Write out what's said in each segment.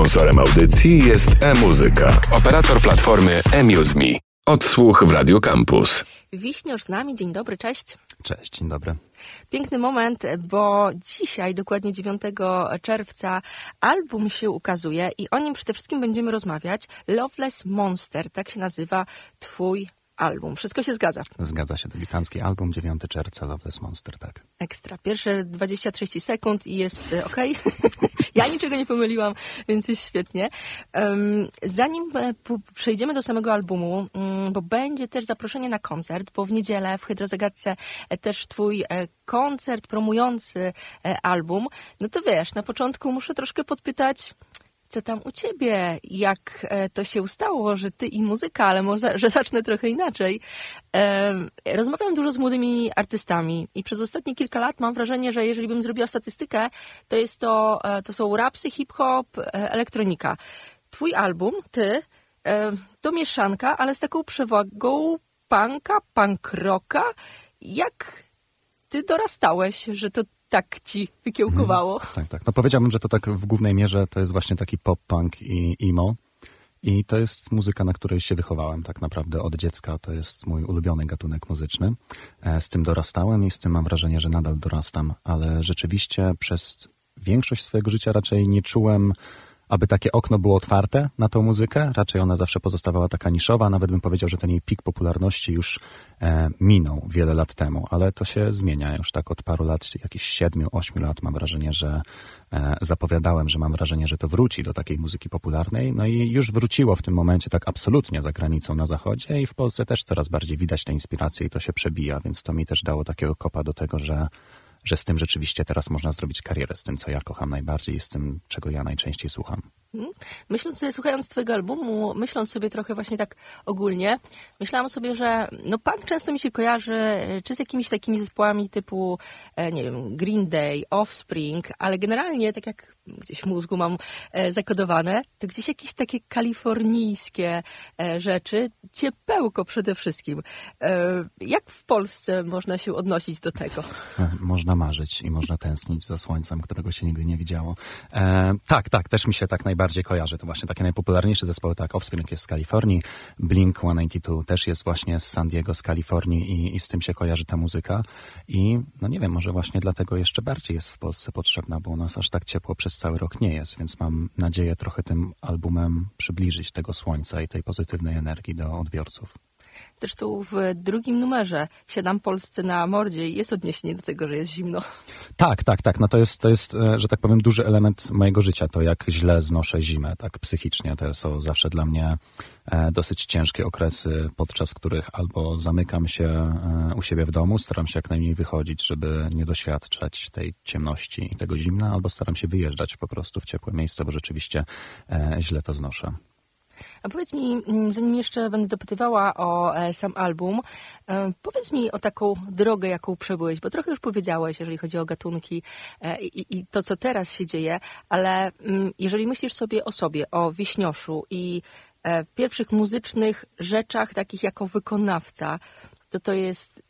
Sponsorem audycji jest e-muzyka, operator platformy eMuseMe. Odsłuch w Radio Campus. Wiśniorz z nami, dzień dobry, cześć. Cześć, dzień dobry. Piękny moment, bo dzisiaj, dokładnie 9 czerwca, album się ukazuje i o nim przede wszystkim będziemy rozmawiać. Loveless Monster, tak się nazywa Twój album. Wszystko się zgadza. Zgadza się, debiutancki album 9 czerwca Loveless Monster, tak. Ekstra. Pierwsze 20-30 sekund i jest ok. ja niczego nie pomyliłam, więc jest świetnie. Zanim e, przejdziemy do samego albumu, um, bo będzie też zaproszenie na koncert, bo w niedzielę w Hydrozagadce e, też twój e, koncert promujący album, no to wiesz, na początku muszę troszkę podpytać, co tam u ciebie, jak e, to się stało, że ty i muzyka, ale może, że zacznę trochę inaczej. Rozmawiam dużo z młodymi artystami i przez ostatnie kilka lat mam wrażenie, że jeżeli bym zrobiła statystykę, to jest to, e, to są rapsy, hip-hop, e, elektronika. Twój album, ty, to mieszanka, ale z taką przewagą punka, punk rocka. Jak ty dorastałeś, że to tak ci wykiełkowało. Mhm. tak, tak. No powiedziałbym, że to tak w głównej mierze to jest właśnie taki pop-punk i emo. I to jest muzyka, na której się wychowałem tak naprawdę od dziecka. To jest mój ulubiony gatunek muzyczny. E, z tym dorastałem i z tym mam wrażenie, że nadal dorastam, ale rzeczywiście przez większość swojego życia raczej nie czułem aby takie okno było otwarte na tą muzykę. Raczej ona zawsze pozostawała taka niszowa. Nawet bym powiedział, że ten jej pik popularności już e, minął wiele lat temu, ale to się zmienia już tak od paru lat, jakichś siedmiu, ośmiu lat mam wrażenie, że e, zapowiadałem, że mam wrażenie, że to wróci do takiej muzyki popularnej. No i już wróciło w tym momencie tak absolutnie za granicą na zachodzie i w Polsce też coraz bardziej widać te inspiracje i to się przebija, więc to mi też dało takiego kopa do tego, że że z tym rzeczywiście teraz można zrobić karierę, z tym, co ja kocham najbardziej i z tym, czego ja najczęściej słucham. Mhm. Myśląc sobie, słuchając twojego albumu, myśląc sobie trochę właśnie tak ogólnie, myślałam sobie, że no punk często mi się kojarzy e, czy z jakimiś takimi zespołami typu, e, nie wiem, Green Day, Offspring, ale generalnie, tak jak gdzieś w mózgu mam e, zakodowane, to gdzieś jakieś takie kalifornijskie rzeczy, ciepełko przede wszystkim. Jak w Polsce można się odnosić do tego? Można marzyć i można tęsknić za słońcem, którego się nigdy nie widziało. Tak, tak, też mi się tak najbardziej najbardziej kojarzy. To właśnie takie najpopularniejsze zespoły, tak Offspring jest z Kalifornii, Blink-182 też jest właśnie z San Diego, z Kalifornii i, i z tym się kojarzy ta muzyka. I no nie wiem, może właśnie dlatego jeszcze bardziej jest w Polsce potrzebna, bo u nas aż tak ciepło przez cały rok nie jest, więc mam nadzieję trochę tym albumem przybliżyć tego słońca i tej pozytywnej energii do odbiorców. Zresztą w drugim numerze Siadam Polsce na mordzie jest odniesienie do tego, że jest zimno. Tak, tak, tak. No to jest, to jest, e, że tak powiem, duży element mojego życia, to jak źle znoszę zimę, tak psychicznie. To są zawsze dla mnie e, dosyć ciężkie okresy, podczas których albo zamykam się e, u siebie w domu, staram się jak najmniej wychodzić, żeby nie doświadczać tej ciemności i tego zimna, albo staram się wyjeżdżać po prostu w ciepłe miejsce, bo rzeczywiście źle to znoszę. A powiedz mi, mm, zanim jeszcze będę dopytywała o e, sam album, e, powiedz mi o taką drogę, jaką przebyłeś, bo trochę już powiedziałeś, jeżeli chodzi o gatunki e, i, i to, co teraz się dzieje, ale mm, jeżeli myślisz sobie o sobie, o Wiśnioszu i pierwszych muzycznych rzeczach, takich jako wykonawca, to to jest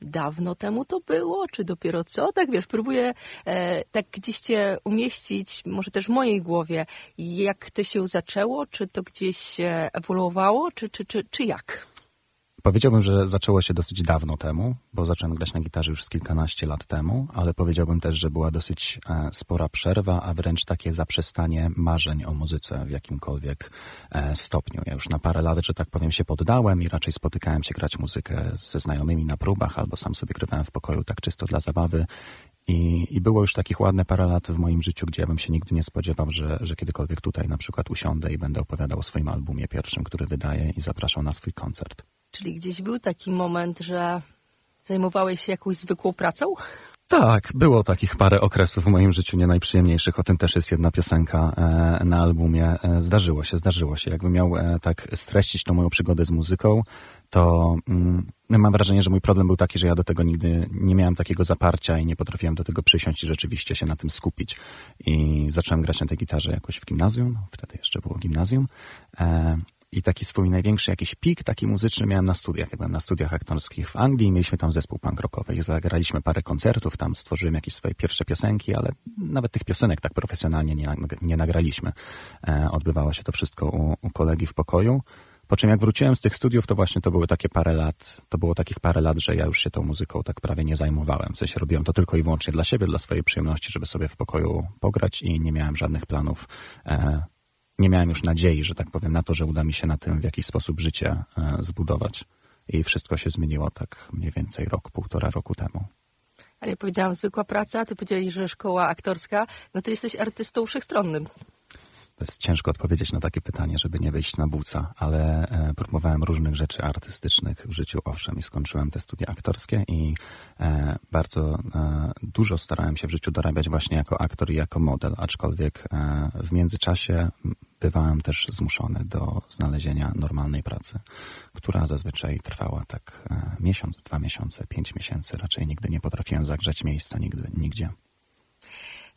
dawno temu to było, czy dopiero co? Tak wiesz, próbuję e, tak gdzieś cię umieścić, może też w mojej głowie, jak to się zaczęło, czy to gdzieś ewoluowało, czy, czy, czy, czy jak? Powiedziałbym, że zaczęło się dosyć dawno temu, bo zacząłem grać na gitarze już z kilkanaście lat temu, ale powiedziałbym też, że była dosyć e, spora przerwa, a wręcz takie zaprzestanie marzeń o muzyce w jakimkolwiek e, stopniu. Ja już na parę lat, że tak powiem, się poddałem i raczej spotykałem się grać muzykę ze znajomymi na próbach, albo sam sobie grywałem w pokoju tak czysto dla zabawy i, I, było już takich ładne parę lat w moim życiu, gdzie ja bym się nigdy nie spodziewał, że, że kiedykolwiek tutaj na przykład usiądę i będę opowiadał o swoim albumie pierwszym, który wydaję i zapraszał na swój koncert. Czyli gdzieś był taki moment, że zajmowałeś się jakąś zwykłą pracą? Tak, było takich parę okresów w moim życiu nie najprzyjemniejszych. O tym też jest jedna piosenka e, na albumie. E, zdarzyło się, zdarzyło się. Jakbym miał e, tak streścić tą moją przygodę z muzyką, to mm, mam wrażenie, że mój problem był taki, że ja do tego nigdy nie miałem takiego zaparcia i nie potrafiłem do tego przysiąść i rzeczywiście się na tym skupić. I zacząłem grać na tej gitarze jakoś w gimnazjum, wtedy jeszcze było gimnazjum. I taki swój największy jakiś pik, taki muzyczny miałem na studiach. Jak byłem na studiach aktorskich w Anglii, mieliśmy tam zespół punk rockowy i zagraliśmy parę koncertów, tam stworzyłem jakieś swoje pierwsze piosenki, ale nawet tych piosenek tak profesjonalnie nie, nie nagraliśmy. E, odbywało się to wszystko u, u kolegi w pokoju. Po czym jak wróciłem z tych studiów, to właśnie to były takie parę lat, to było takich parę lat, że ja już się tą muzyką tak prawie nie zajmowałem. W sensie robiłem to tylko i wyłącznie dla siebie, dla swojej przyjemności, żeby sobie w pokoju pograć i nie miałem żadnych planów. E, nie miałem już nadziei, że tak powiem, na to, że uda mi się na tym w jakiś sposób życie e, zbudować. I wszystko się zmieniło tak mniej więcej rok, półtora roku temu. Ale ja powiedziałam zwykła praca, ty powiedzieli, że szkoła aktorska, no to jesteś artystą wszechstronnym. To jest ciężko odpowiedzieć na takie pytanie, żeby nie wyjść na buca, ale e, próbowałem różnych rzeczy artystycznych w życiu, owszem, i skończyłem te studia aktorskie i e, bardzo e, dużo starałem się w życiu dorabiać właśnie jako aktor i jako model, aczkolwiek w międzyczasie bywałem też zmuszony do znalezienia normalnej pracy, która zazwyczaj trwała tak miesiąc, dwa miesiące, pięć miesięcy. Raczej nigdy nie potrafiłem zagrzeć miejsca nigdy, nigdzie.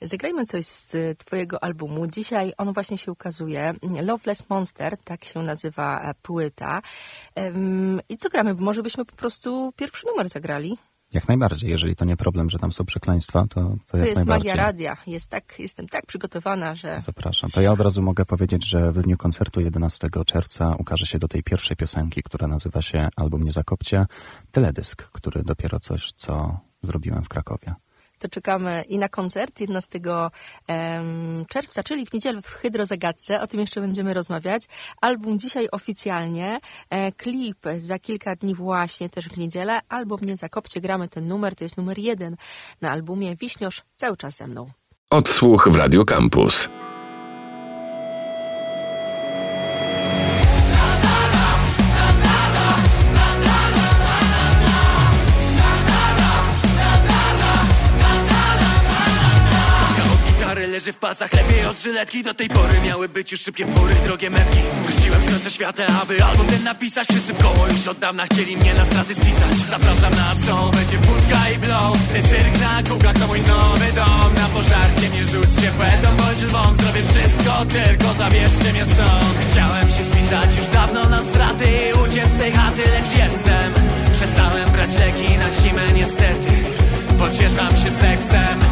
Zagrajmy coś z Twojego albumu. Dzisiaj on właśnie się ukazuje. Loveless Monster, tak się nazywa e, płyta. I co gramy? Może byśmy po prostu pierwszy numer zagrali? Jak najbardziej. Jeżeli to nie problem, że tam są przekleństwa, to, to, to jak jest magia radia. Jest tak, jestem tak przygotowana, że... Zapraszam. To ja od razu mogę powiedzieć, że w dniu koncertu 11 czerwca ukaże się do tej pierwszej piosenki, która nazywa się Album Nie Zakopcie, teledysk, który dopiero coś, co zrobiłem w Krakowie to czekamy i na koncert 11 czerwca, czyli w niedzielę w Hydrozagadce. O tym jeszcze będziemy rozmawiać. Album dzisiaj oficjalnie, e, klip za kilka dni właśnie też w niedzielę. Album Nie Zakopcie, gramy ten numer, to jest numer jeden na albumie. Wiśniosz cały czas ze mną. Odsłuch w Radio Campus. Leży w pasach Lepiej od żyletki. Do tej pory miały być już szybkie fury Drogie metki. Wróciłem z końca świata, aby album ten napisać. Wszyscy w koło już od dawna chcieli mnie na straty spisać. Zapraszam na show, będzie wódka i blow. Ten cyrk na kółkach to mój nowy dom. Na pożarcie mnie rzućcie płetą bądź lwą. Zrobię wszystko, tylko zabierzcie mnie stąd. Chciałem się spisać już dawno na straty Uciec z tej chaty, lecz jestem. Przestałem brać leki na zimę niestety. Pocieszam się seksem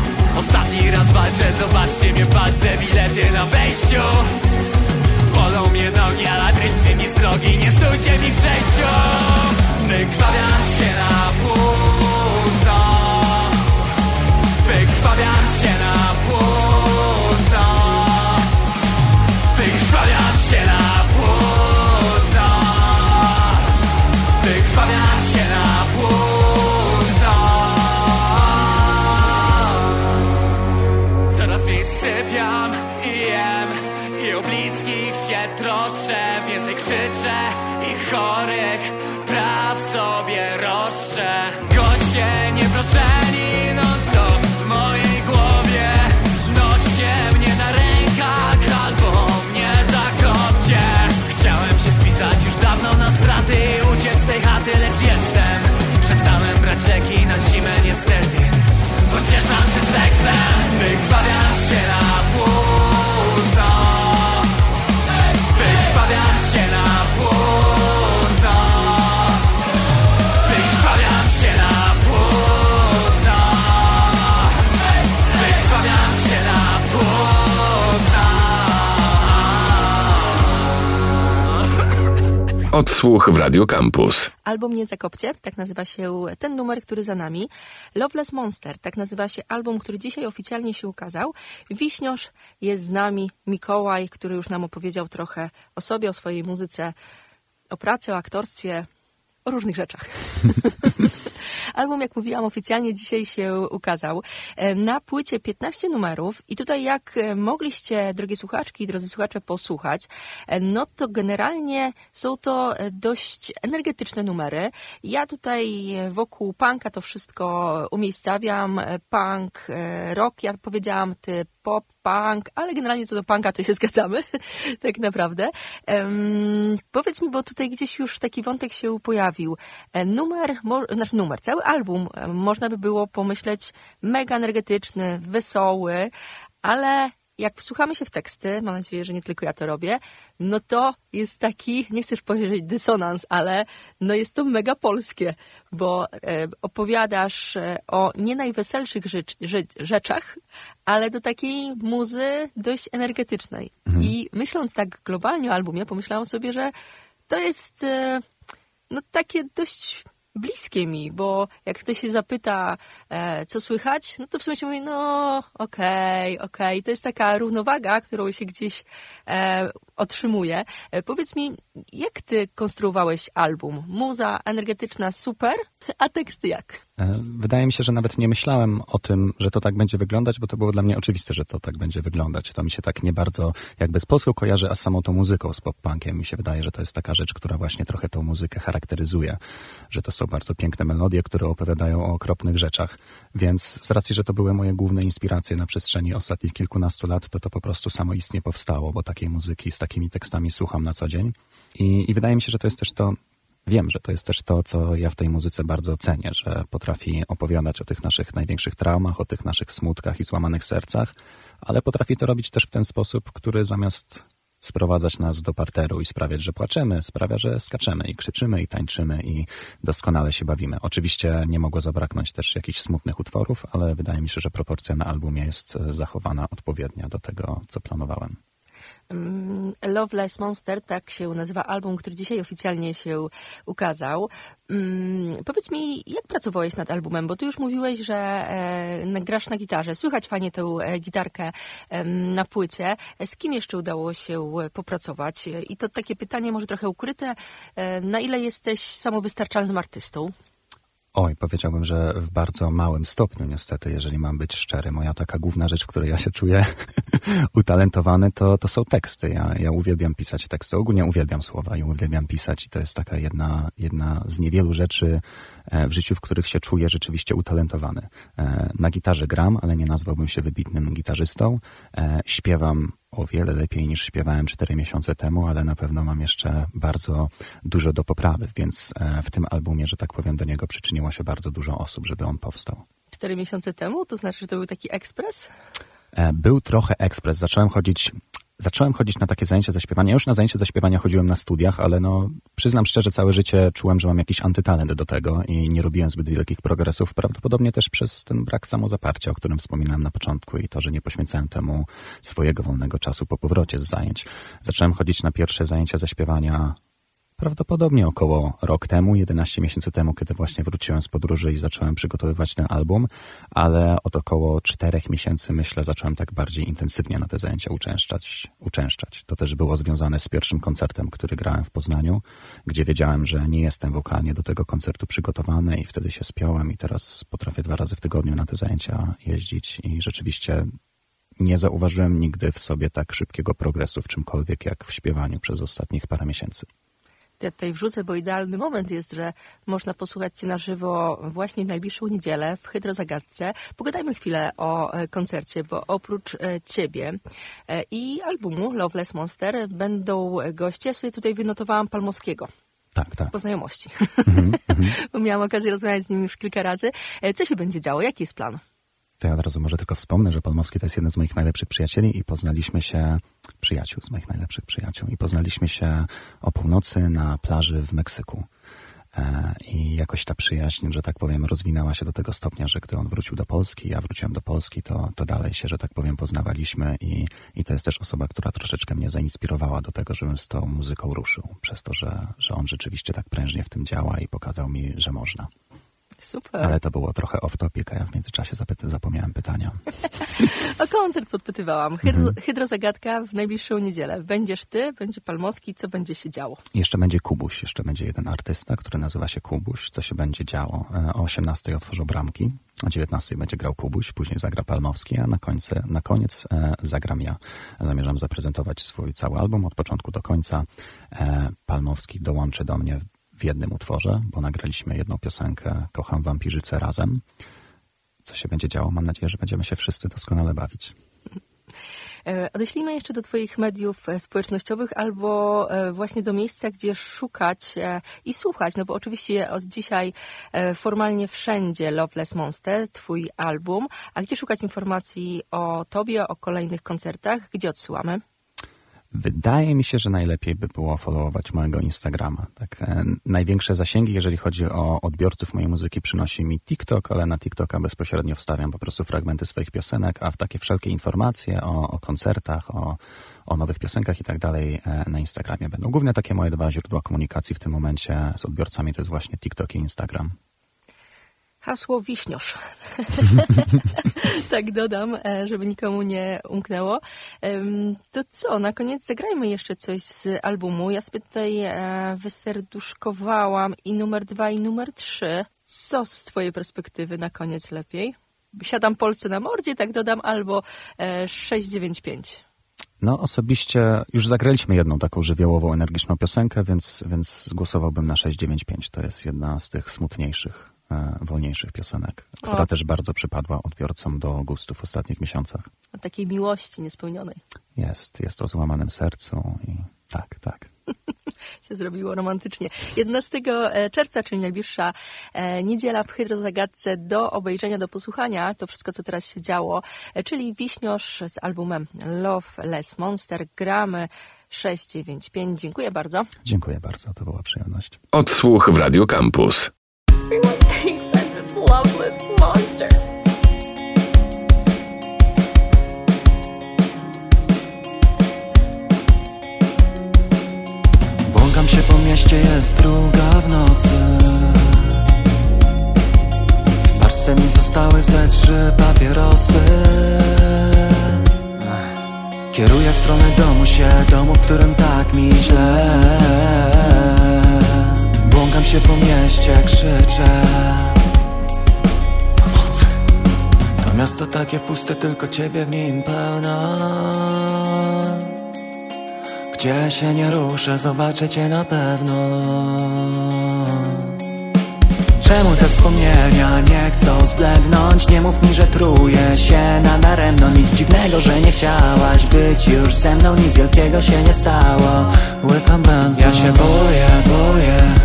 Ostatni raz walczę, zobaczcie mnie palce Bilety na wejściu. Bolą mnie nogi, ale trycy mi z drogi Nie stójcie mi w przejściu. Wykrwawiam się na płótno Wykrwawiam się na płótno Odsłuch w Radio Campus. Album Nie Zakopcie, tak nazywa się ten numer, który za nami. Loveless Monster, tak nazywa się album, który dzisiaj oficjalnie się ukazał. Wiśniosz jest z nami, Mikołaj, który już nam opowiedział trochę o sobie, o swojej muzyce, o pracy, o aktorstwie, o różnych rzeczach. Album, jak mówiłam, oficjalnie dzisiaj się ukazał. Na płycie 15 numerów i tutaj jak e, mogliście, drogie słuchaczki i drodzy słuchacze, posłuchać, e, no to generalnie są to e, dość energetyczne numery. Ja tutaj wokół punka to wszystko umiejscawiam. Punk, rock, ja powiedziałam, ty pop, punk, ale generalnie co do punka to się zgadzamy, tak naprawdę. Um, powiedz mi, bo tutaj gdzieś już taki wątek się pojawił. E, Numer, mo, znaczy numer, cały album e, można by było pomyśleć mega energetyczny, wesoły, ale jak wsłuchamy się w teksty, mam nadzieję, że nie tylko ja to robię, no to jest taki, nie chcesz powiedzieć dysonans, ale no jest to mega polskie, bo e, opowiadasz e, o nie najweselszych rzecz, rzecz, rzeczach, ale do takiej muzy dość energetycznej. Mhm. I myśląc tak globalnie o albumie, pomyślałam sobie, że to jest e, no takie dość bliskie mi, bo jak ktoś się zapyta, e, co słychać, no to w sumie się mówi, no okej, okay, okej. Okay. To jest taka równowaga, którą się gdzieś e, otrzymuje. E, powiedz mi, jak ty konstruowałeś album? Muza energetyczna super, a teksty jak? E, wydaje mi się, że nawet nie myślałem o tym, że to tak będzie wyglądać, bo to było dla mnie oczywiste, że to tak będzie wyglądać. To mi się tak nie bardzo jakby z polską kojarzy, a samą tą muzyką, z pop-punkiem. Mi się wydaje, że to jest taka rzecz, która właśnie trochę tą muzykę charakteryzuje, że to są bardzo piękne melodie, które opowiadają o okropnych rzeczach. Więc z racji, że to były moje główne inspiracje na przestrzeni ostatnich kilkunastu lat, to to po prostu samoistnie powstało, bo takiej muzyki z takimi tekstami słucham na co dzień. I, I wydaje mi się, że to jest też to, wiem, że to jest też to, co ja w tej muzyce bardzo cenię, że potrafi opowiadać o tych naszych największych traumach, o tych naszych smutkach i złamanych sercach, ale potrafi to robić też w ten sposób, który zamiast sprowadzać nas do parteru i sprawiać, że płaczemy, sprawia, że skaczemy i krzyczymy i tańczymy i doskonale się bawimy. Oczywiście nie mogło zabraknąć też jakichś smutnych utworów, ale wydaje mi się, że proporcja na albumie jest zachowana odpowiednia do tego, co planowałem. Mm, Loveless Monster, tak się nazywa album, który dzisiaj oficjalnie się ukazał. Hmm, powiedz mi, jak pracowałeś nad albumem? Bo ty już mówiłeś, że e, grasz na gitarze. Słychać fajnie tę e, gitarkę e, na płycie. Z kim jeszcze udało się popracować? I to takie pytanie może trochę ukryte. E, na ile jesteś samowystarczalnym artystą? Oj, powiedziałbym, że w bardzo małym stopniu, niestety, jeżeli mam być szczery. Moja taka główna rzecz, w której ja się czuję utalentowany, to, to są teksty. Ja, ja uwielbiam pisać teksty. Ogólnie uwielbiam słowa i uwielbiam pisać i to jest taka jedna, jedna z niewielu rzeczy w życiu, w których się czuję rzeczywiście utalentowany. E, na gitarze gram, ale nie nazwałbym się wybitnym gitarzystą. E, śpiewam o wiele lepiej niż śpiewałem 4 miesiące temu, ale na pewno mam jeszcze bardzo dużo do poprawy, więc e, w tym albumie, że tak powiem, do niego przyczyniło się bardzo dużo osób, żeby on powstał. 4 miesiące temu? To znaczy, że to był taki ekspres? E, był trochę ekspres. Zacząłem chodzić zacząłem chodzić na takie zajęcia zaśpiewania. Już na zajęcia zaśpiewania chodziłem na studiach, ale no, przyznam szczerze, całe życie czułem, że mam jakiś antytalent do tego i nie robiłem zbyt wielkich progresów. Prawdopodobnie też przez ten brak samozaparcia, o którym wspominałem na początku i to, że nie poświęcałem temu swojego wolnego czasu po powrocie z zajęć. Zacząłem chodzić na pierwsze zajęcia zaśpiewania prawdopodobnie około rok temu, 11 miesięcy temu, kiedy właśnie wróciłem z podróży i zacząłem przygotowywać ten album, ale od około 4 miesięcy, myślę, zacząłem tak bardziej intensywnie na te zajęcia uczęszczać. uczęszczać. To też było związane z pierwszym koncertem, który grałem w Poznaniu, gdzie wiedziałem, że nie jestem wokalnie do tego koncertu przygotowany i wtedy się spiąłem i teraz potrafię dwa razy w tygodniu na te zajęcia jeździć i rzeczywiście nie zauważyłem nigdy w sobie tak szybkiego progresu w czymkolwiek jak w śpiewaniu przez ostatnich parę miesięcy ja tutaj wrzucę, bo idealny moment jest, że można posłuchać Cię na żywo właśnie w najbliższą niedzielę w Hydrozagadce. Pogadajmy chwilę o e, koncercie, bo oprócz e, Ciebie e, i albumu Loveless Monster będą goście. Ja sobie tutaj wynotowałam Palmowskiego. Tak, tak. Po znajomości. Mm -hmm. miałam okazję rozmawiać z nim już kilka razy. Co się będzie działo? Jaki jest plan? To ja od razu może tylko wspomnę, że Palmowski to jest jeden z moich najlepszych przyjacieli i poznaliśmy się, przyjaciół z moich najlepszych przyjaciół, i poznaliśmy się o północy na plaży w Meksyku. E, I jakoś ta przyjaźń, że tak powiem, rozwinęła się do tego stopnia, że gdy on wrócił do Polski, ja wróciłem do Polski, to, to dalej się, że tak powiem, poznawaliśmy i, i to jest też osoba, która troszeczkę mnie zainspirowała do tego, żebym z tą muzyką ruszył, przez to, że, że on rzeczywiście tak prężnie w tym działa i pokazał mi, że można. Super. Ale to było trochę off-topic, a ja w międzyczasie zapomniałem pytania. o koncert podpytywałam. Hydro, mhm. Hydrozagadka w najbliższą niedzielę. Będziesz ty, będzie Palmowski, co będzie się działo? Jeszcze będzie Kubuś, jeszcze będzie jeden artysta, który nazywa się Kubuś. Co się będzie działo? E, o 18 otworzą bramki, o 19 będzie grał Kubuś, później zagra Palmowski, a na, końcu, na koniec e, zagram ja. Zamierzam zaprezentować swój cały album od początku do końca. E, Palmowski dołączy do mnie w jednym utworze, bo nagraliśmy jedną piosenkę Kocham Wampirzycę razem. Co się będzie działo? Mam nadzieję, że będziemy się wszyscy doskonale bawić. E, odeślijmy jeszcze do Twoich mediów e, społecznościowych albo e, właśnie do miejsca, gdzie szukać i słuchać, no bo oczywiście od dzisiaj formalnie wszędzie Loveless Monster, Twój album, a gdzie szukać informacji o Tobie, o kolejnych koncertach, gdzie odsyłamy? Wydaje mi się, że najlepiej by było followować mojego Instagrama. Tak, e, największe zasięgi, jeżeli chodzi o odbiorców mojej muzyki, przynosi mi TikTok, ale na TikToka bezpośrednio wstawiam po prostu fragmenty swoich piosenek, a w takie wszelkie informacje o, o koncertach, o, o nowych piosenkach i tak dalej e, na Instagramie będą. Głównie takie moje dwa źródła komunikacji w tym momencie z odbiorcami to jest właśnie TikTok i Instagram. Hasło wiśniosz. tak dodam, e, żeby nikomu nie umknęło. To co, na koniec zagrajmy jeszcze coś z albumu. Ja sobie tutaj e, wyserduszkowałam i numer dwa, i numer trzy. Co z twojej perspektywy na koniec lepiej? Siadam Polsce na mordzie, tak dodam, albo 695. E, no, osobiście już zagraliśmy jedną taką żywiołową, energiczną piosenkę, więc, więc głosowałbym na 695. To jest jedna z tych smutniejszych wolniejszych piosenek, która o. też bardzo przypadła odbiorcom do gustu w ostatnich miesiącach. O takiej miłości niespełnionej. Jest, jest o złamanym sercu i tak, tak. się zrobiło romantycznie. 11 e, czerwca, czyli najbliższa e, niedziela w Hydrozagadce do obejrzenia, do posłuchania, to wszystko, co teraz się działo, czyli Wiśniosz z albumem Love Less Monster. Gramy 695. Dziękuję bardzo. Dziękuję bardzo, to była przyjemność. Odsłuch w Radio Campus. Thinks I'm this loveless monster. Błąkam się po mieście, jest druga w nocy. W parce mi zostały ze trzy papierosy. Kieruję w stronę domu się, domu, w którym tak mi źle Błąkam się po mieście, krzyczę Pomocy. To miasto takie puste, tylko ciebie w nim pełno. Gdzie się nie ruszę, zobaczę cię na pewno. Czemu te wspomnienia nie chcą zblednąć? Nie mów mi, że truję się nadaremno Nic dziwnego, że nie chciałaś być już ze mną. Nic wielkiego się nie stało. Łykam benzo. Ja się boję, boję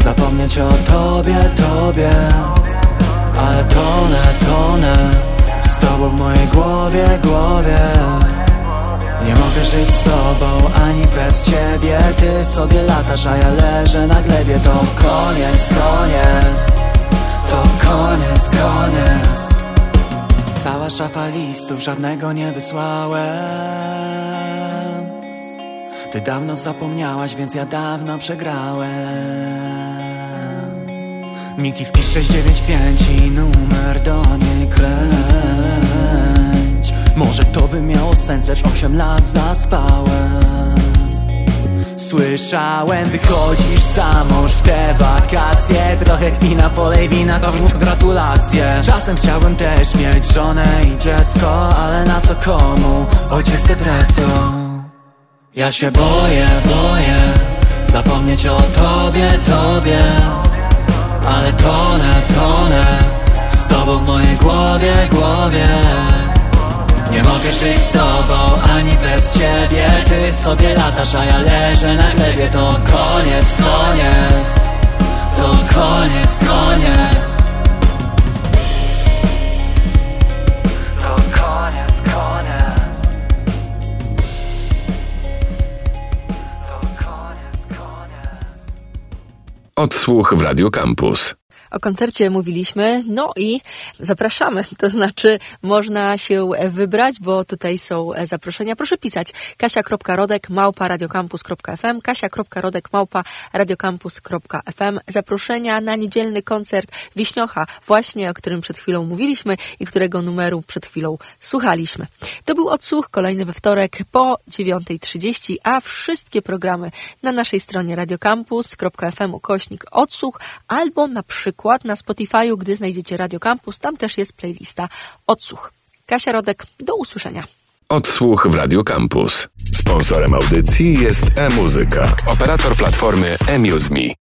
Zapomnieć o tobie, tobie. Ale tonę, tonę Z tobą w mojej głowie, głowie. Nie mogę żyć z tobą ani bez ciebie. Ty sobie latasz, a ja leżę na glebie. To koniec, koniec. To koniec, koniec. Cała szafa listów, żadnego nie wysłałem ty dawno zapomniałaś, więc ja dawno przegrałem. Miki wpisz 695 i numer do niej kręć. Może to by miało sens, lecz 8 lat zaspałem. Słyszałem, wychodzisz za mąż w te wakacje. Trochę kmina, polej wina, gratulacje. Czasem chciałbym też mieć żonę i dziecko Ale na co komu? Ojciec z depresją ja się boję, boję Zapomnieć o tobie, tobie. Ale tonę, tonę Z tobą w mojej głowie, głowie. Nie mogę żyć z tobą, ani bez ciebie. Ty sobie latasz, a ja leżę na glebie. To koniec, koniec. To koniec, koniec Odsłuch w Radio Campus. O koncercie mówiliśmy, no i zapraszamy. To znaczy, można się wybrać, bo tutaj są zaproszenia. Proszę pisać kasia.rodek małpa radiocampus.fm kasia.rodek małpa radiocampus.fm Zaproszenia na niedzielny koncert Wiśniocha, właśnie o którym przed chwilą mówiliśmy i którego numeru przed chwilą słuchaliśmy. To był odsłuch, kolejny we wtorek po 9.30, a wszystkie programy na naszej stronie radiocampus.fm ukośnik odsłuch albo na przykład przykład na Spotify'u, gdy znajdziecie Radio Campus, tam też jest playlista Odsłuch. Kasia Rodek, do usłyszenia. Odsłuch w Radio Campus. Sponsorem audycji jest e-muzyka, operator platformy eMuseMe.